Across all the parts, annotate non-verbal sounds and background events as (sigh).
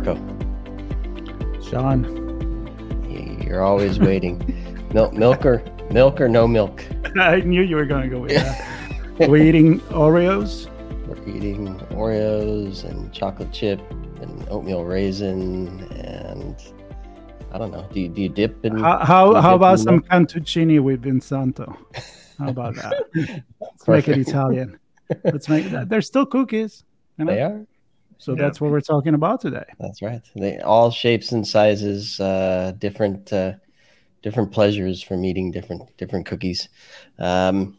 Marco? Sean. You're always waiting. milk, milk or milk or no milk? (laughs) I knew you were going to go with that. We're eating Oreos. We're eating Oreos and chocolate chip and oatmeal raisin and I don't know. Do you, do you dip in? How how, how about some cantuccini with Vin Santo? How about that? (laughs) Let's make it Italian. Let's make that. They're still cookies. You know? They are. So yeah. that's what we're talking about today. That's right. They all shapes and sizes, uh, different uh, different pleasures from eating different different cookies. Um,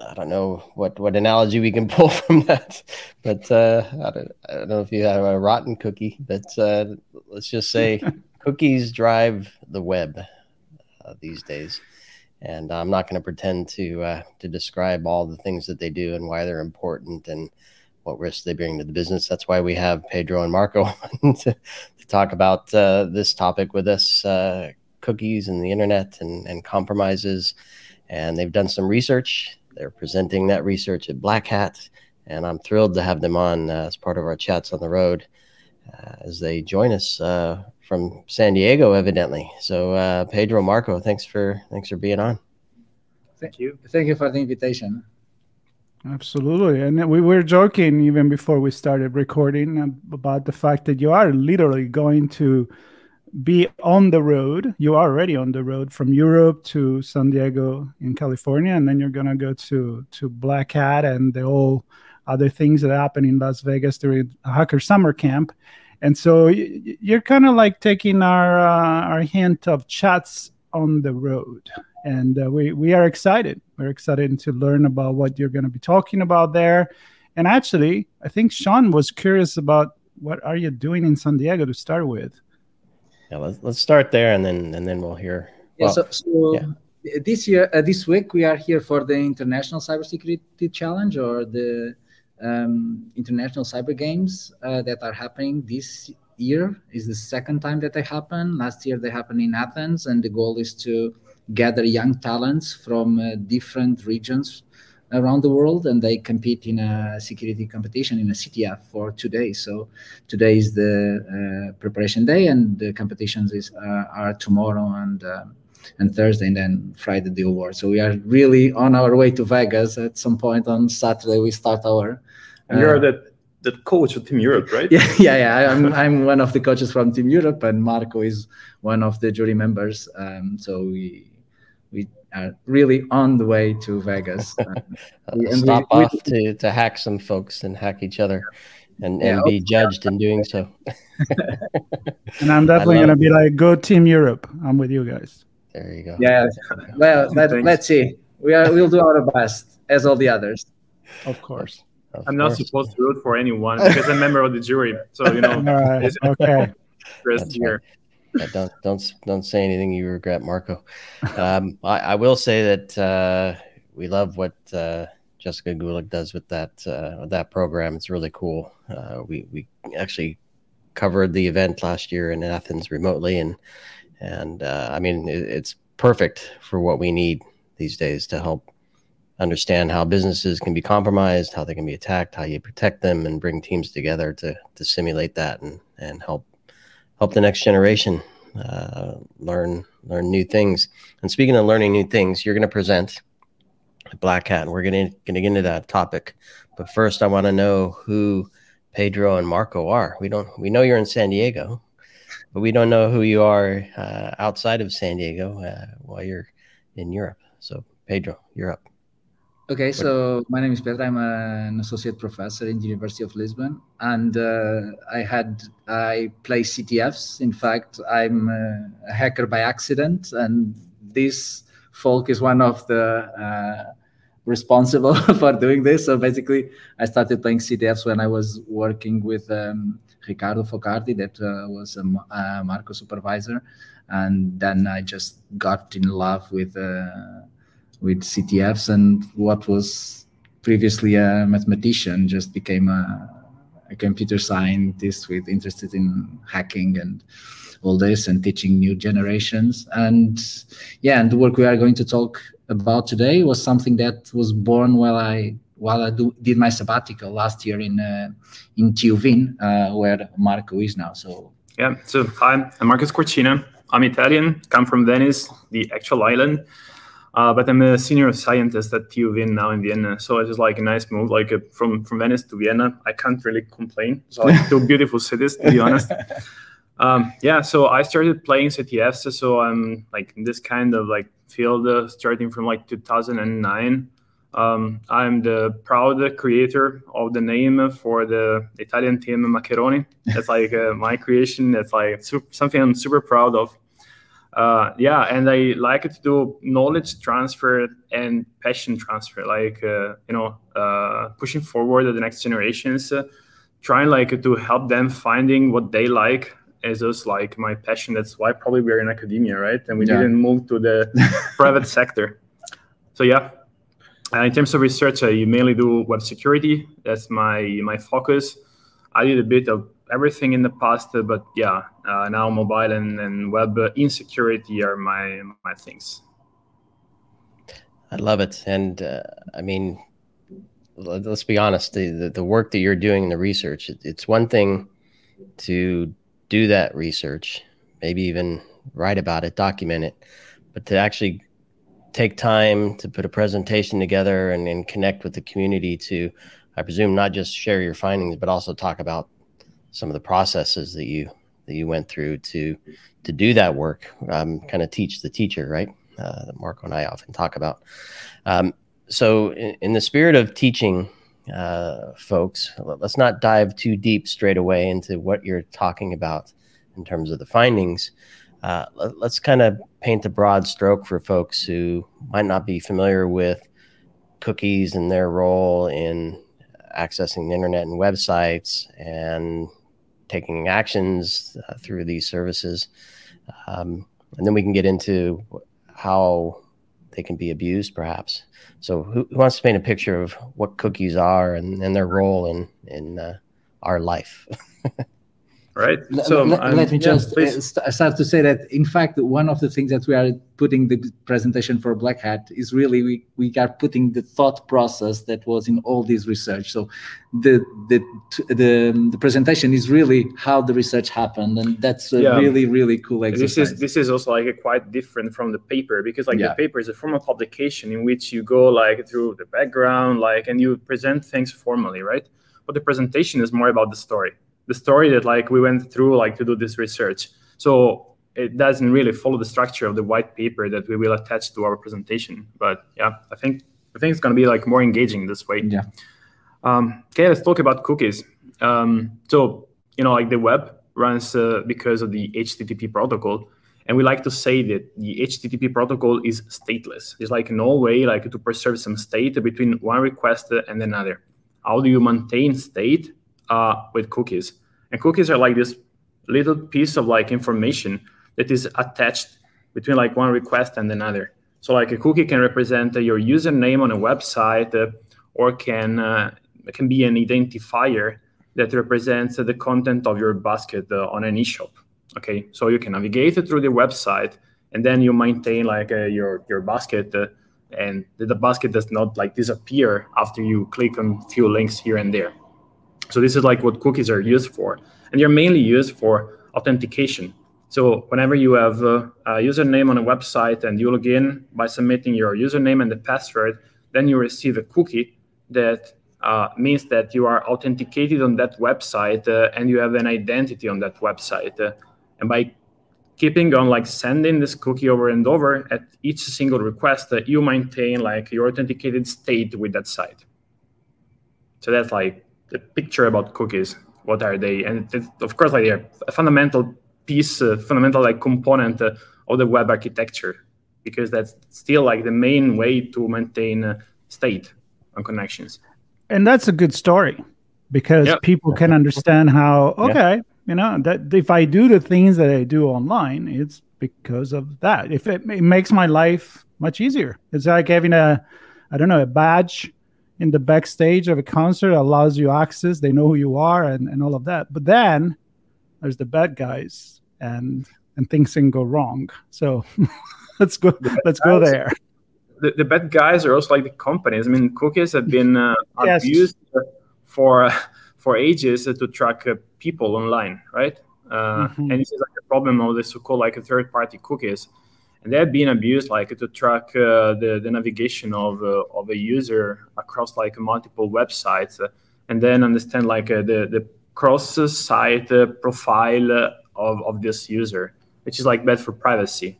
I don't know what what analogy we can (laughs) pull from that, but uh, I, don't, I don't know if you have a rotten cookie, but uh, let's just say (laughs) cookies drive the web uh, these days, and I'm not going to pretend to uh, to describe all the things that they do and why they're important and what risks they bring to the business. That's why we have Pedro and Marco (laughs) to, to, talk about uh, this topic with us uh, cookies and the internet and, and compromises. And they've done some research. They're presenting that research at Black Hat. And I'm thrilled to have them on uh, as part of our chats on the road uh, as they join us uh, from San Diego, evidently. So, uh, Pedro, Marco, thanks for thanks for being on. Thank you. Thank you for the invitation. Absolutely. And we were joking even before we started recording about the fact that you are literally going to be on the road. You are already on the road from Europe to San Diego in California, and then you're going to go to, to Black Hat and the whole other things that happen in Las Vegas during Hacker Summer Camp. And so you're kind of like taking our, uh, our hint of chats on the road and uh, we we are excited. We're excited to learn about what you're going to be talking about there. And actually, I think Sean was curious about what are you doing in San Diego to start with. Yeah, let's let's start there, and then and then we'll hear. Yeah, well, so, so yeah. this year, uh, this week, we are here for the International Cybersecurity Challenge or the um, International Cyber Games uh, that are happening this year. Is the second time that they happen. Last year they happened in Athens, and the goal is to gather young talents from uh, different regions around the world and they compete in a security competition in a CTF for two days. So today is the uh, preparation day and the competitions is, uh, are tomorrow and uh, and Thursday and then Friday the award. So we are really on our way to Vegas. At some point on Saturday we start our. And you're uh, the the coach of Team Europe, right? (laughs) Yeah, yeah, yeah. I'm I'm one of the coaches from Team Europe, and Marco is one of the jury members. Um, so we are really on the way to Vegas. (laughs) Uh, and Stop we, off we, to, to hack some folks and hack each other and, and yeah, be judged in doing so. (laughs) and (laughs) I'm definitely going to be like, go Team Europe. I'm with you guys. There you go. Yeah. Well, let, us see. We are, we'll do our best as all the others. Of course. Of I'm course. not supposed to root for anyone because I'm a member of the jury. So, you know, all right. okay. here yeah, don't don't don't say anything you regret, Marco. Um, I, I, will say that uh, we love what uh, Jessica Gulick does with that uh, that program. It's really cool. Uh, we we actually covered the event last year in Athens remotely, and and uh, I mean it, it's perfect for what we need these days to help understand how businesses can be compromised, how they can be attacked, how you protect them, and bring teams together to to simulate that and and help help the next generation uh, learn learn new things. And speaking of learning new things, you're going to present Black Hat, and we're going to get into that topic. But first, I want to know who Pedro and Marco are. We don't we know you're in San Diego, but we don't know who you are uh, outside of San Diego uh, while you're in Europe. So, Pedro, you're up. Okay, so my name is Pedro. I'm an associate professor in the University of Lisbon, and uh, I had I play CTFs. In fact, I'm a hacker by accident, and this folk is one of the uh, responsible (laughs) for doing this. So basically, I started playing CTFs when I was working with um, Riccardo Focardi, that uh, was a, a Marco supervisor, and then I just got in love with uh, with CTFs, and what was previously a mathematician just became a, a computer scientist with interested in hacking and all this and teaching new generations. And yeah, and the work we are going to talk about today was something that was born while I while I do, did my sabbatical last year in uh, in TU Wien, uh, where Marco is now. So yeah. So hi, I'm Marco Squarcina. I'm Italian. Come from Venice, the actual island. Uh, but I'm a senior scientist at TU Wien now in Vienna. So it's just like a nice move, like uh, from from Venice to Vienna. I can't really complain. So like two (laughs) beautiful cities, to be honest. Um, yeah, so I started playing CTFs. So I'm like in this kind of like field uh, starting from like 2009. Um, I'm the proud creator of the name for the Italian team mhackeroni. That's like uh, my creation. That's like something I'm super proud of. Uh, yeah, and I like to do knowledge transfer and passion transfer, like uh, you know, uh, pushing forward the next generations, uh, trying like to help them finding what they like is just like my passion. That's why probably we're in academia, right? And we yeah. didn't move to the (laughs) private sector. So yeah, uh, in terms of research, I mainly do web security. That's my my focus. I did a bit of everything in the past, uh, but yeah, uh, now mobile and, and web insecurity are my my things. I love it, and uh, I mean, let's be honest. The, the, the work that you're doing in the research, it, it's one thing to do that research, maybe even write about it, document it, but to actually take time to put a presentation together and, and connect with the community to, I presume, not just share your findings, but also talk about some of the processes that you that you went through to to do that work. Um, kind of teach the teacher, right? Uh, that Marco and I often talk about. Um, so, in, in, the spirit of teaching uh, folks, let's not dive too deep straight away into what you're talking about in terms of the findings. Uh, let, us kind of paint a broad stroke for folks who might not be familiar with cookies and their role in accessing the internet and websites and taking actions uh, through these services. Um, and then we can get into how they can be abused, perhaps. So, who, who, wants to paint a picture of what cookies are and, and their role in in uh, our life? (laughs) right? So let, um, let me yeah, just uh, start to say that, in fact, one of the things that we are putting the presentation for Black Hat is really we, we are putting the thought process that was in all this research. So the the the, the presentation is really how the research happened, and that's a yeah. really really cool exercise. This is this is also like a quite different from the paper because like yeah. the paper is a formal publication in which you go like through the background, like and you present things formally, right? But the presentation is more about the story the story that like we went through like to do this research. So it doesn't really follow the structure of the white paper that we will attach to our presentation. But yeah, I think I think it's gonna be like more engaging this way. Yeah. Um, okay, let's talk about cookies. Um, so you know, like the web runs uh, because of the HTTP protocol, and we like to say that the HTTP protocol is stateless. There's like no way like to preserve some state between one request and another. How do you maintain state uh, with cookies. And cookies are like this little piece of like information that is attached between like one request and another. So like a cookie can represent uh, your username on a website, uh, or can uh, can be an identifier that represents the content of your basket uh, on an e-shop. Okay, so you can navigate through the website, and then you maintain like uh, your your basket, uh, and the basket does not like disappear after you click on few links here and there. So this is like what cookies are used for, and they're mainly used for authentication. So whenever you have a, a username on a website and you log in by submitting your username and the password, then you receive a cookie that uh, means that you are authenticated on that website uh, and you have an identity on that website. Uh, and by keeping on like sending this cookie over and over at each single request, uh, you maintain like your authenticated state with that site. So that's like the picture about cookies. What are they? And of course, like they're a fundamental piece, a fundamental like component uh, of the web architecture, because that's still like the main way to maintain uh, state on connections. And that's a good story because yep. people can understand how okay, yeah. you know, that if I do the things that I do online, it's because of that. If it, it makes my life much easier, it's like having a, I don't know, a badge in the backstage of a concert allows you access they know who you are and, and all of that but then there's the bad guys and and things can go wrong so (laughs) let's go let's go there the, the, bad guys are also like the companies. I mean, cookies have been uh, (laughs) yes. abused for for ages to track uh, people online, right? Uh, mm-hmm. And this is like a problem of the so-called like third-party cookies, and they have been abused like to track uh, the the navigation of uh, of a user across like multiple websites, and then understand like the the cross-site profile of of this user, which is like bad for privacy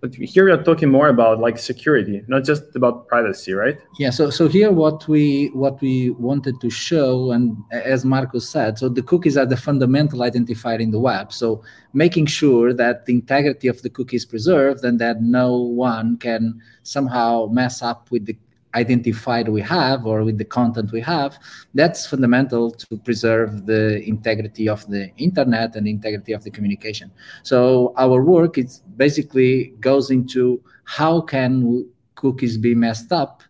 but here we are talking more about like security not just about privacy right? Yeah so so here what we what we wanted to show and as Marco said so the cookies are the fundamental identifier in the web. So making sure that the integrity of the cookie is preserved and that no one can somehow mess up with the identified we have or with the content we have that's fundamental to preserve the integrity of the internet and the integrity of the communication. So our work is basically goes into how can cookies be messed up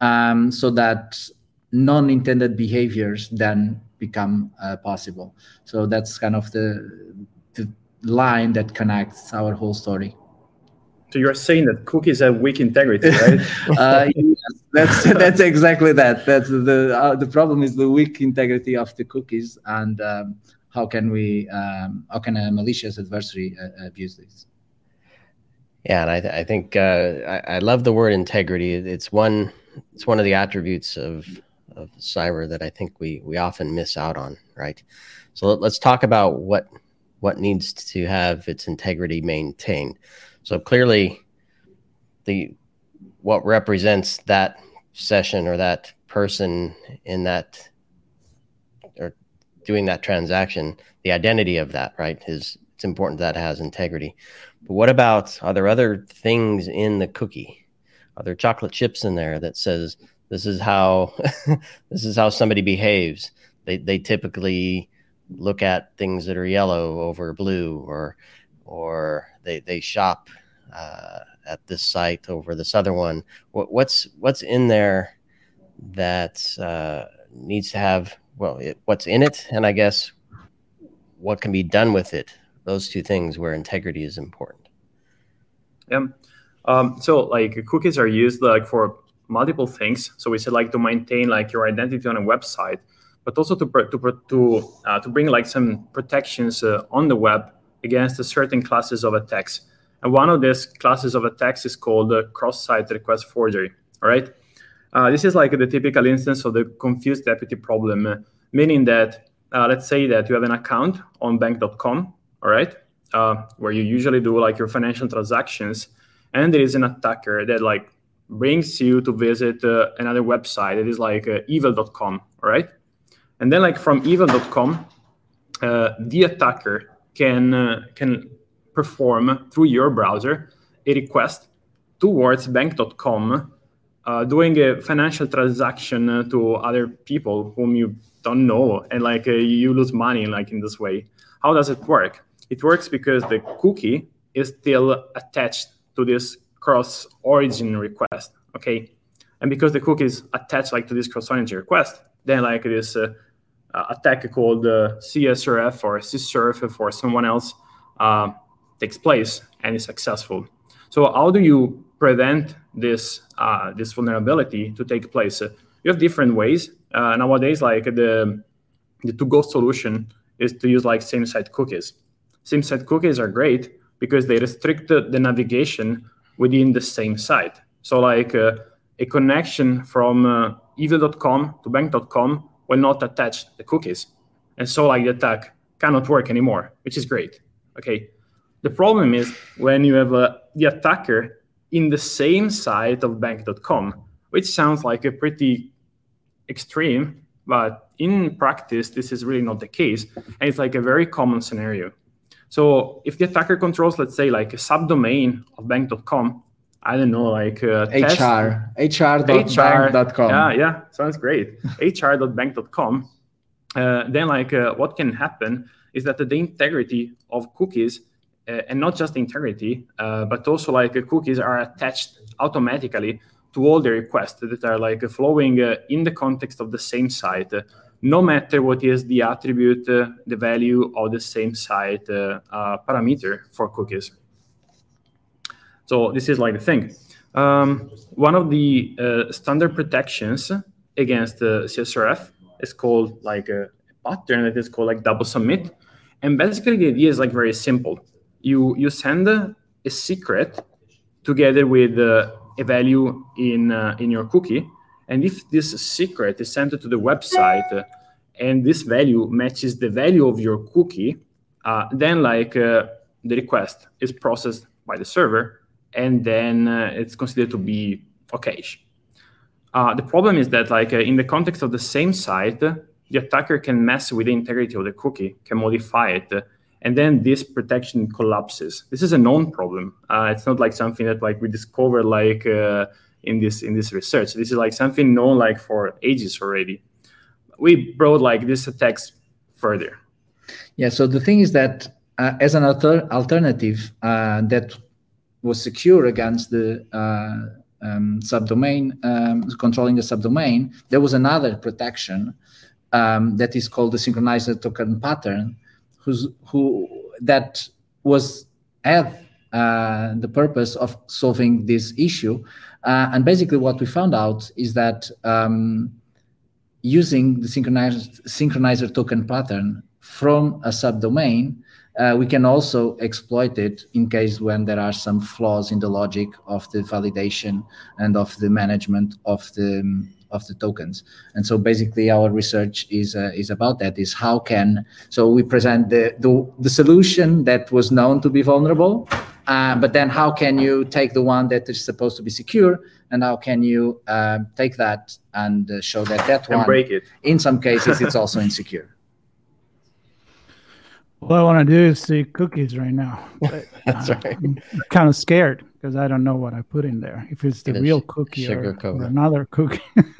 um, so that non-intended behaviors then become uh, possible. So that's kind of the, the line that connects our whole story. So you're saying that cookies have weak integrity, right? (laughs) uh, that's (laughs) that's exactly that. That's the uh, the problem is the weak integrity of the cookies, and um, how can we um, how can a malicious adversary uh, abuse this? Yeah, and I, th- I think uh, I, I, love the word integrity. It's one it's one of the attributes of of cyber that I think we we often miss out on. Right. So let, let's talk about what what needs to have its integrity maintained. So clearly, the what represents that session or that person in that or doing that transaction, the identity of that, right, is it's important that has integrity. But what about are there other things in the cookie? Are there chocolate chips in there that says this is how (laughs) this is how somebody behaves? They they typically look at things that are yellow over blue or or they they shop uh, at this site over this other one. What, what's what's in there that uh, needs to have well, it, what's in it, and I guess what can be done with it. Those two things where integrity is important. Yeah. Um, so like cookies are used like for multiple things. So we said like to maintain like your identity on a website, but also to to to uh, to bring like some protections uh, on the web against certain classes of attacks. And one of these classes of attacks is called cross-site request forgery. All right. Uh, this is like the typical instance of the confused deputy problem, uh, meaning that uh, let's say that you have an account on bank.com, all right, uh, where you usually do like your financial transactions, and there is an attacker that like brings you to visit uh, another website. that is like uh, evil.com, all right, and then like from evil.com, the attacker can can perform through your browser a request towards bank.com uh, doing a financial transaction to other people whom you don't know and like uh, you lose money like in this way. How does it work? It works because the cookie is still attached to this cross origin request okay? And because the cookie is attached like to this cross origin request then like this uh, uh, attack called uh, csrf or sysrf for someone else uh, takes place and is successful. So how do you prevent this uh, this vulnerability to take place? You have different ways uh, nowadays. Like the the to go solution is to use like same site cookies. Same site cookies are great because they restrict the, the navigation within the same site. So like uh, a connection from uh, evil.com to bank.com will not attach the cookies, and so like the attack cannot work anymore, which is great. Okay, the problem is when you have a, the attacker in the same site of bank.com, which sounds like a pretty extreme, but in practice, this is really not the case. And it's like a very common scenario. So if the attacker controls, let's say, like a subdomain of bank.com, I don't know, like uh, HR, hr.bank.com. Yeah, yeah, sounds great. hr.bank.com. Uh, then, like, uh, what can happen is that the integrity of cookies and not just integrity, uh, but also like cookies are attached automatically to all the requests that are like flowing uh, in the context of the same site, no matter what is the attribute, the value of the same site parameter for cookies. So this is like the thing. Um, one of the uh, standard protections against the CSRF is called like a pattern that is called like double submit. And basically the idea is like very simple. You you send a, secret together with uh, a value in uh, in your cookie. And if this secret is sent to the website uh, and this value matches the value of your cookie, uh, then like uh, the request is processed by the server and then it's considered to be okay. The problem is that, like in the context of the same site, the attacker can mess with the integrity of the cookie, can modify it, and then this protection collapses. This is a known problem. Uh, it's not like something that like we discovered like uh, in this in this research. This is like something known like for ages already. We brought like this attacks further. Yeah. So the thing is that uh, as an alter- alternative that was secure against the uh, um, subdomain um, controlling the subdomain, there was another protection um, that is called the synchronizer token pattern, who's, who that was had uh, the purpose of solving this issue. Uh, and basically, what we found out is that um, using the synchronizer, synchronizer token pattern from a subdomain uh, we can also exploit it in case when there are some flaws in the logic of the validation and of the management of the of the tokens. And so basically our research is uh, is about that is how can so we present the the, the solution that was known to be vulnerable uh, but then how can you take the one that is supposed to be secure and how can you uh, take that and uh, show that that and one break it in some cases it's also insecure (laughs) all I want to do is see cookies right now. But, (laughs) That's right. I'm kind of scared because I don't know what I put in there. If it's the real cookie or, or, another cookie. (laughs)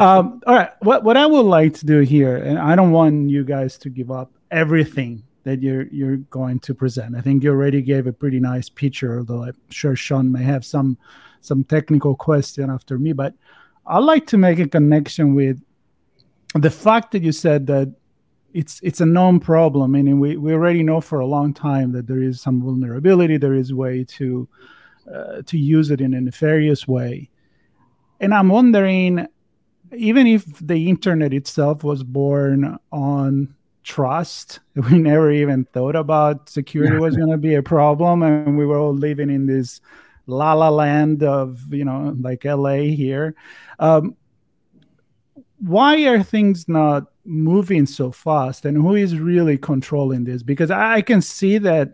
um, all right. What what I would like to do here, and I don't want you guys to give up everything that you're you're going to present. I think you already gave a pretty nice picture, although I'm sure Sean may have some some technical question after me. But I'd like to make a connection with the fact that you said that it's it's a known problem meaning we, we already know for a long time that there is some vulnerability there is way to uh, to use it in a nefarious way. And i'm wondering even if the internet itself was born on trust (laughs) we never even thought about security was going to be a problem and we were all living in this la la land of you know like la here. Um, why are things not moving so fast and who is really controlling this? Because i can see that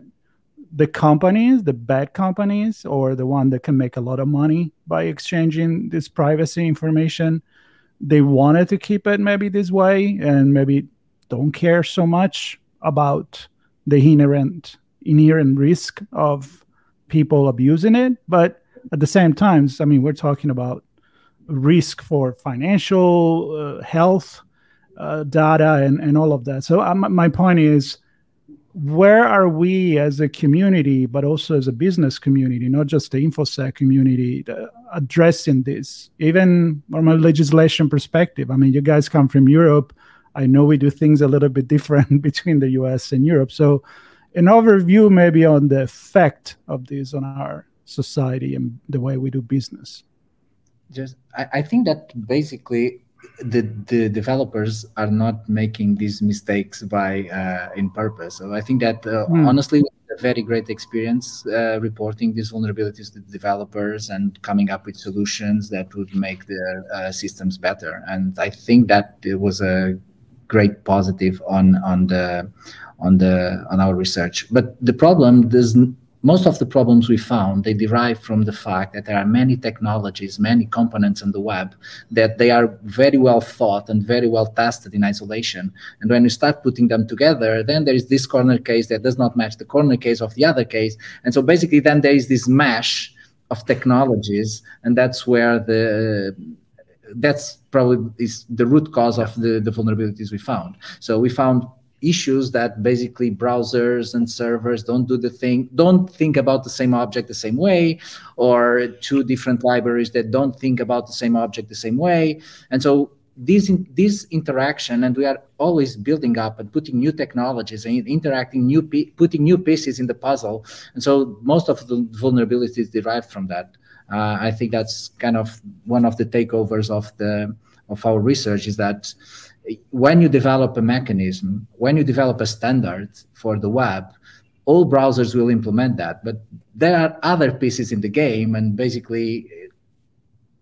the companies the bad companies or the one that can make a lot of money by exchanging this privacy information they wanted to keep it maybe this way and maybe don't care so much about the inherent inherent risk of people abusing it but at the same time i mean we're talking about risk for financial uh, health uh, data and, and all of that. So um, my point is, where are we as a community, but also as a business community, not just the InfoSec community, uh, addressing this, even from a legislation perspective? I mean, you guys come from Europe. I know we do things a little bit different (laughs) between the US and Europe. So, an overview maybe on the effect of this on our society and the way we do business. Just, I, I think that basically the the developers are not making these mistakes by uh, in purpose. So I think that uh, mm. honestly, a very great experience uh, reporting these vulnerabilities to the developers and coming up with solutions that would make their uh, systems better. And I think that it was a great positive on on the on the on our research. But the problem doesn't most of the problems we found they derive from the fact that there are many technologies many components in the web that they are very well thought and very well tested in isolation. And when you start putting them together then there is this corner case that does not match the corner case of the other case. And so basically then there is this mesh of technologies and that's where the that's probably is the root cause of the, the vulnerabilities we found. So we found issues that basically browsers and servers don't do the thing don't think about the same object the same way or two different libraries that don't think about the same object the same way. And so this this interaction and we are always building up and putting new technologies and interacting new putting new pieces in the puzzle. And so most of the vulnerabilities derived from that. Uh, I think that's kind of one of the takeovers of the of our research is that when you develop a mechanism, when you develop a standard for the web, all browsers will implement that. But there are other pieces in the game, and basically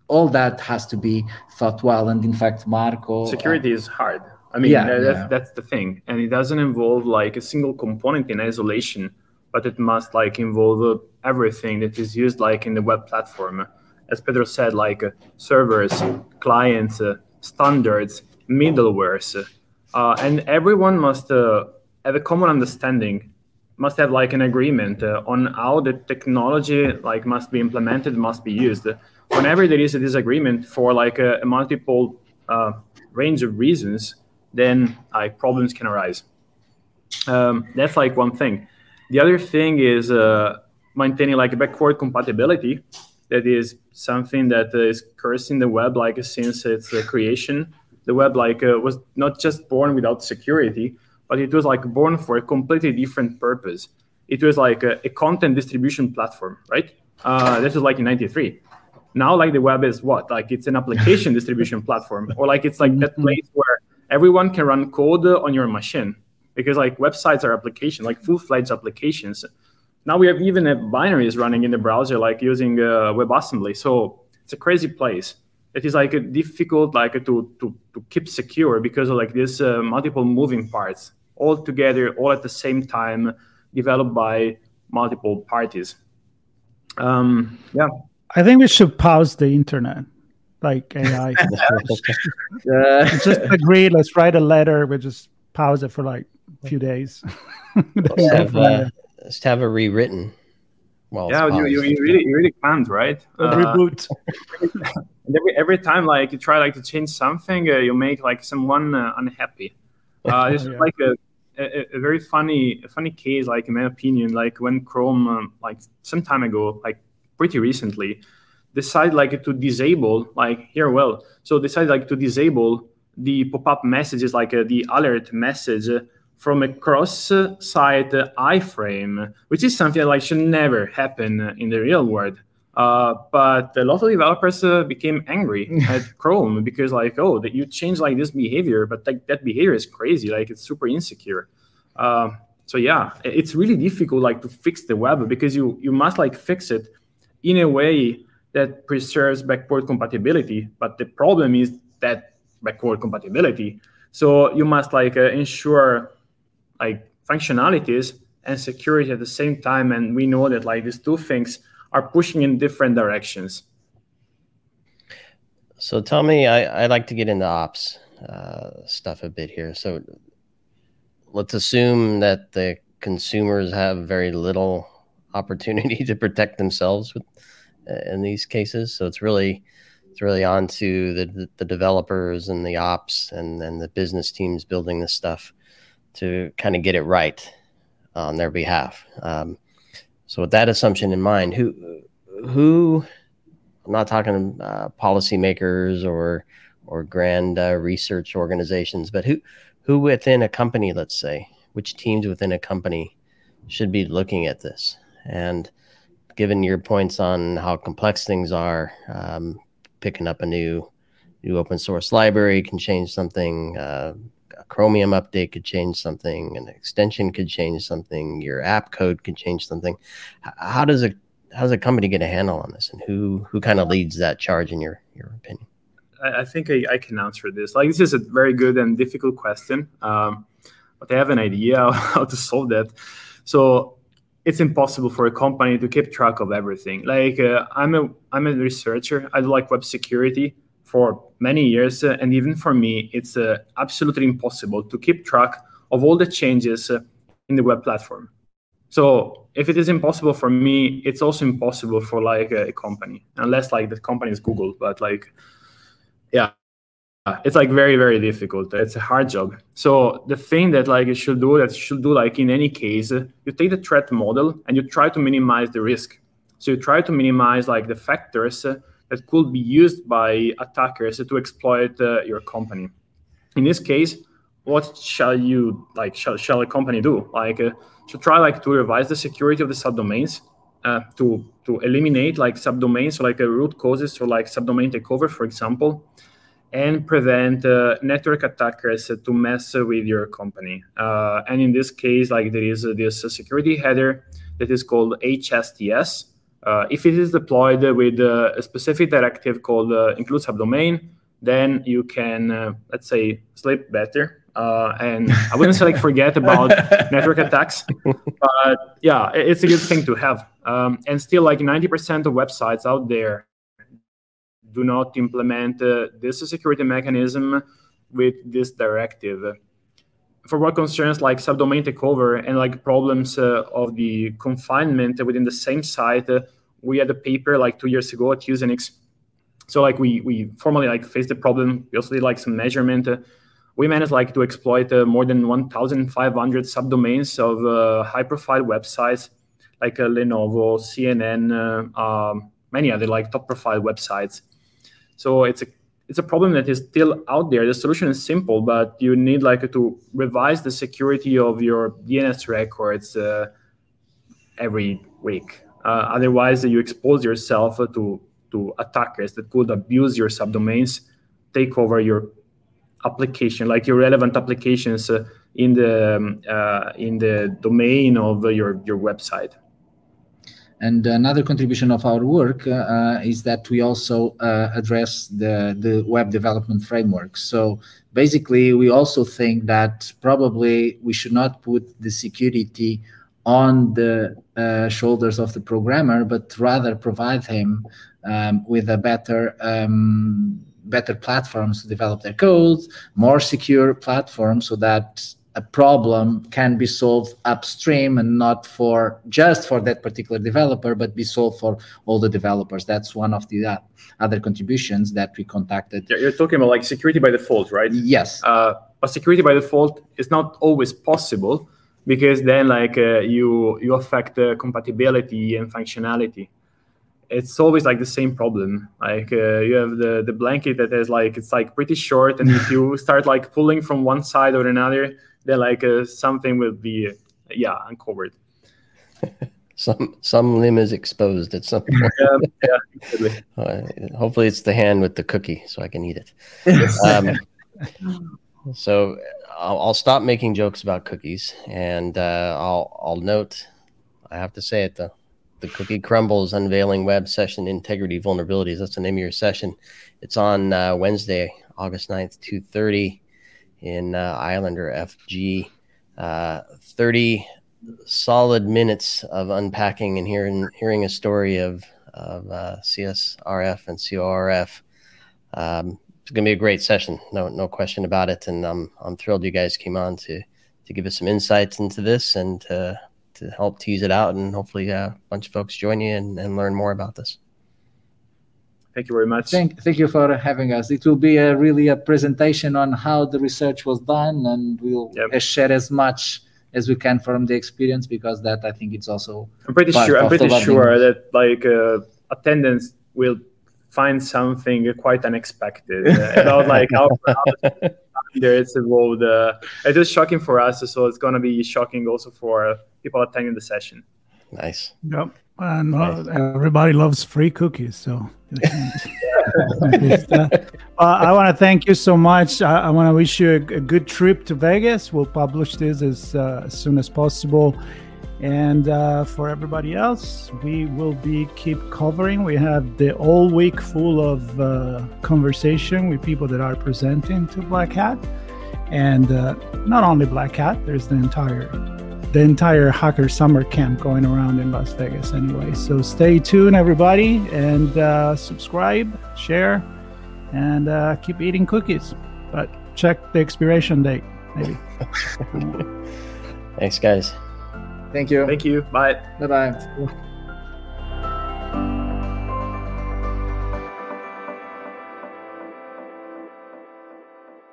all that has to be thought well. And in fact, Marco security uh, is hard. I mean, yeah, that's, yeah. that's the thing, and it doesn't involve like a single component in isolation, but it must like involve everything that is used like in the web platform. As Pedro said, like uh, servers, clients, uh, standards, middlewares, uh, and everyone must uh, have a common understanding must have like an agreement uh, on how the technology like must be implemented must be used. Whenever there is a disagreement for like a, a multiple uh, range of reasons then like problems can arise. Um, that's like one thing. The other thing is uh, maintaining like backward compatibility. That is something that is cursing the web like since its creation the web like uh, was not just born without security but it was like born for a completely different purpose. It was like a, a content distribution platform, right? Uh, this was like in 93. Now, like the web is what? Like it's an application (laughs) distribution platform, or like it's like that mm-hmm. place where everyone can run code on your machine because like websites are applications, like full-fledged applications. Now we have even have binaries running in the browser, like using uh, WebAssembly. So it's a crazy place it is like difficult like to, to, to keep secure because of like this uh, multiple moving parts all together all at the same time developed by multiple parties. Um, yeah. I think we should pause the internet like ai uh, (laughs) just agree let's write a letter we just pause it for like a few days. (laughs) Let's, have, uh, let's have a rewritten well, yeah, you, you, you, really you really can't, right? Uh, reboot. (laughs) every every time like you try like to change something, uh, you make like someone uh, unhappy. (laughs) Uh, it's yeah. like a, a, a, very funny a funny case, like in my opinion, like when Chrome um, like some time ago, like pretty recently, decided like to disable like here well, so decided like to disable the pop-up messages like uh, the alert message from a cross-site iframe, which is something that like should never happen in the real world. Uh, but a lot of developers uh, became angry (laughs) at Chrome because like, oh, that you change like this behavior, but like that behavior is crazy, like it's super insecure. Uh, so yeah, it's really difficult like to fix the web because you you must like fix it in a way that preserves backward compatibility. But the problem is that backward compatibility. So you must like uh, ensure like functionalities and security at the same time. And we know that like these two things are pushing in different directions. So tell me, I, I like to get into ops uh, stuff a bit here. So let's assume that the consumers have very little (laughs) opportunity to protect themselves with, uh, in these cases. So it's really it's really on to the, the developers and the ops and, and the business teams building this stuff to kind of get it right on their behalf. Um, so with that assumption in mind, who who I'm not talking uh, policymakers or or grand uh, research organizations, but who who within a company, let's say, which teams within a company should be looking at this and given your points on how complex things are, um, picking up a new new open source library can change something. Uh, Chromium update could change something, an extension could change something, your app code could change something. How does a how does a company get a handle on this, and who who kind of leads that charge in your your opinion? I, I think I, I, can answer this. Like this is a very good and difficult question, um, but I have an idea (laughs) how to solve that. So it's impossible for a company to keep track of everything. Like uh, I'm a I'm a researcher. I like web security for many years, uh, and even for me, it's uh, absolutely impossible to keep track of all the changes uh, in the web platform. So if it is impossible for me, it's also impossible for like a, company, unless like the company is Google. But like, yeah, it's like very very difficult. It's a hard job. So the thing that like you should do that you should do like in any case, you take the threat model and you try to minimize the risk. So you try to minimize like the factors that could be used by attackers to exploit uh, your company. In this case, what shall you like? Shall, shall a company do? Like, uh, should try like to revise the security of the subdomains, uh, to to eliminate like subdomains, so like a root causes, or like subdomain takeover, for example, and prevent uh, network attackers to mess with your company. Uh, and in this case, like there is this security header that is called HSTS. Uh, if it is deployed with a specific directive called include subdomain, then you can, let's say, sleep better uh, and I wouldn't say like forget about (laughs) network attacks, but yeah, it's a good thing to have. Um, and still, like 90% of websites out there do not implement uh, this security mechanism with this directive. For what concerns like subdomain takeover and like problems uh, of the confinement within the same site, uh, we had a paper like two years ago at Usenix. So like we we formally like faced the problem. We also did like some measurement we managed like to exploit uh, more than 1,500 subdomains of high-profile websites like Lenovo, CNN, um, many other like top-profile websites. So it's a it's a problem that is still out there. The solution is simple, but you need like to revise the security of your DNS records uh, every week. Uh, otherwise, you expose yourself to to attackers that could abuse your subdomains, take over your application, like your relevant applications uh, in the um, uh, in the domain of your your website. And another contribution of our work uh, is that we also uh, address the, the web development framework. So basically, we also think that probably we should not put the security on the uh, shoulders of the programmer, but rather provide him um, with a better um, better platforms to develop their code, more secure platforms so that a problem can be solved upstream and not for just for that particular developer, but be solved for all the developers. That's one of the uh, other contributions that we contacted. You're talking about like security by default, right? Yes. Uh, but security by default is not always possible because then like uh, you you affect the compatibility and functionality it's always like the same problem like uh, you have the the blanket that is like it's like pretty short and if you (laughs) start like pulling from one side or another then like uh, something will be yeah uncovered (laughs) some some limb is exposed at some point. (laughs) Yeah, yeah uh, (laughs) hopefully it's the hand with the cookie so i can eat it. Um, so I'll, I'll, stop making jokes about cookies and uh, i'll i'll note i have to say it though the Cookie Crumbles Unveiling Web Session Integrity Vulnerabilities. That's the name of your session. It's on uh, Wednesday, August 9th, 2.30 in uh, Islander FG. Uh, 30 solid minutes of unpacking and hearing hearing a story of, of uh, CSRF and CORF. Um, it's going to be a great session, no no question about it. And I'm I'm thrilled you guys came on to to give us some insights into this and to to help tease it out, and hopefully a bunch of folks join you and, and learn more about this. Thank you very much. Thank, thank you for having us. It will be a, really a presentation on how the research was done, and we'll yep. share as much as we can from the experience because that I think it's also. I'm pretty sure. I'm pretty sure that like uh, attendance will find something quite unexpected uh, (laughs) about like how, how there it's evolved. Uh, it is shocking for us, so it's gonna be shocking also for people attending the session. Nice. Yep. And uh, nice. everybody loves free cookies, so. (laughs) uh, I want to thank you so much. I, I want to wish you a, a, good trip to Vegas. We'll publish this as, uh, as soon as possible. And uh, for everybody else, we will be keep covering. We have the all week full of uh, conversation with people that are presenting to Black Hat, and uh, not only Black Hat. There's the entire the entire hacker summer camp going around in Las Vegas anyway. So stay tuned, everybody, and uh, subscribe, share, and uh, keep eating cookies. But check the expiration date, maybe. (laughs) Thanks, guys. Thank you. Thank you. Bye. Bye bye.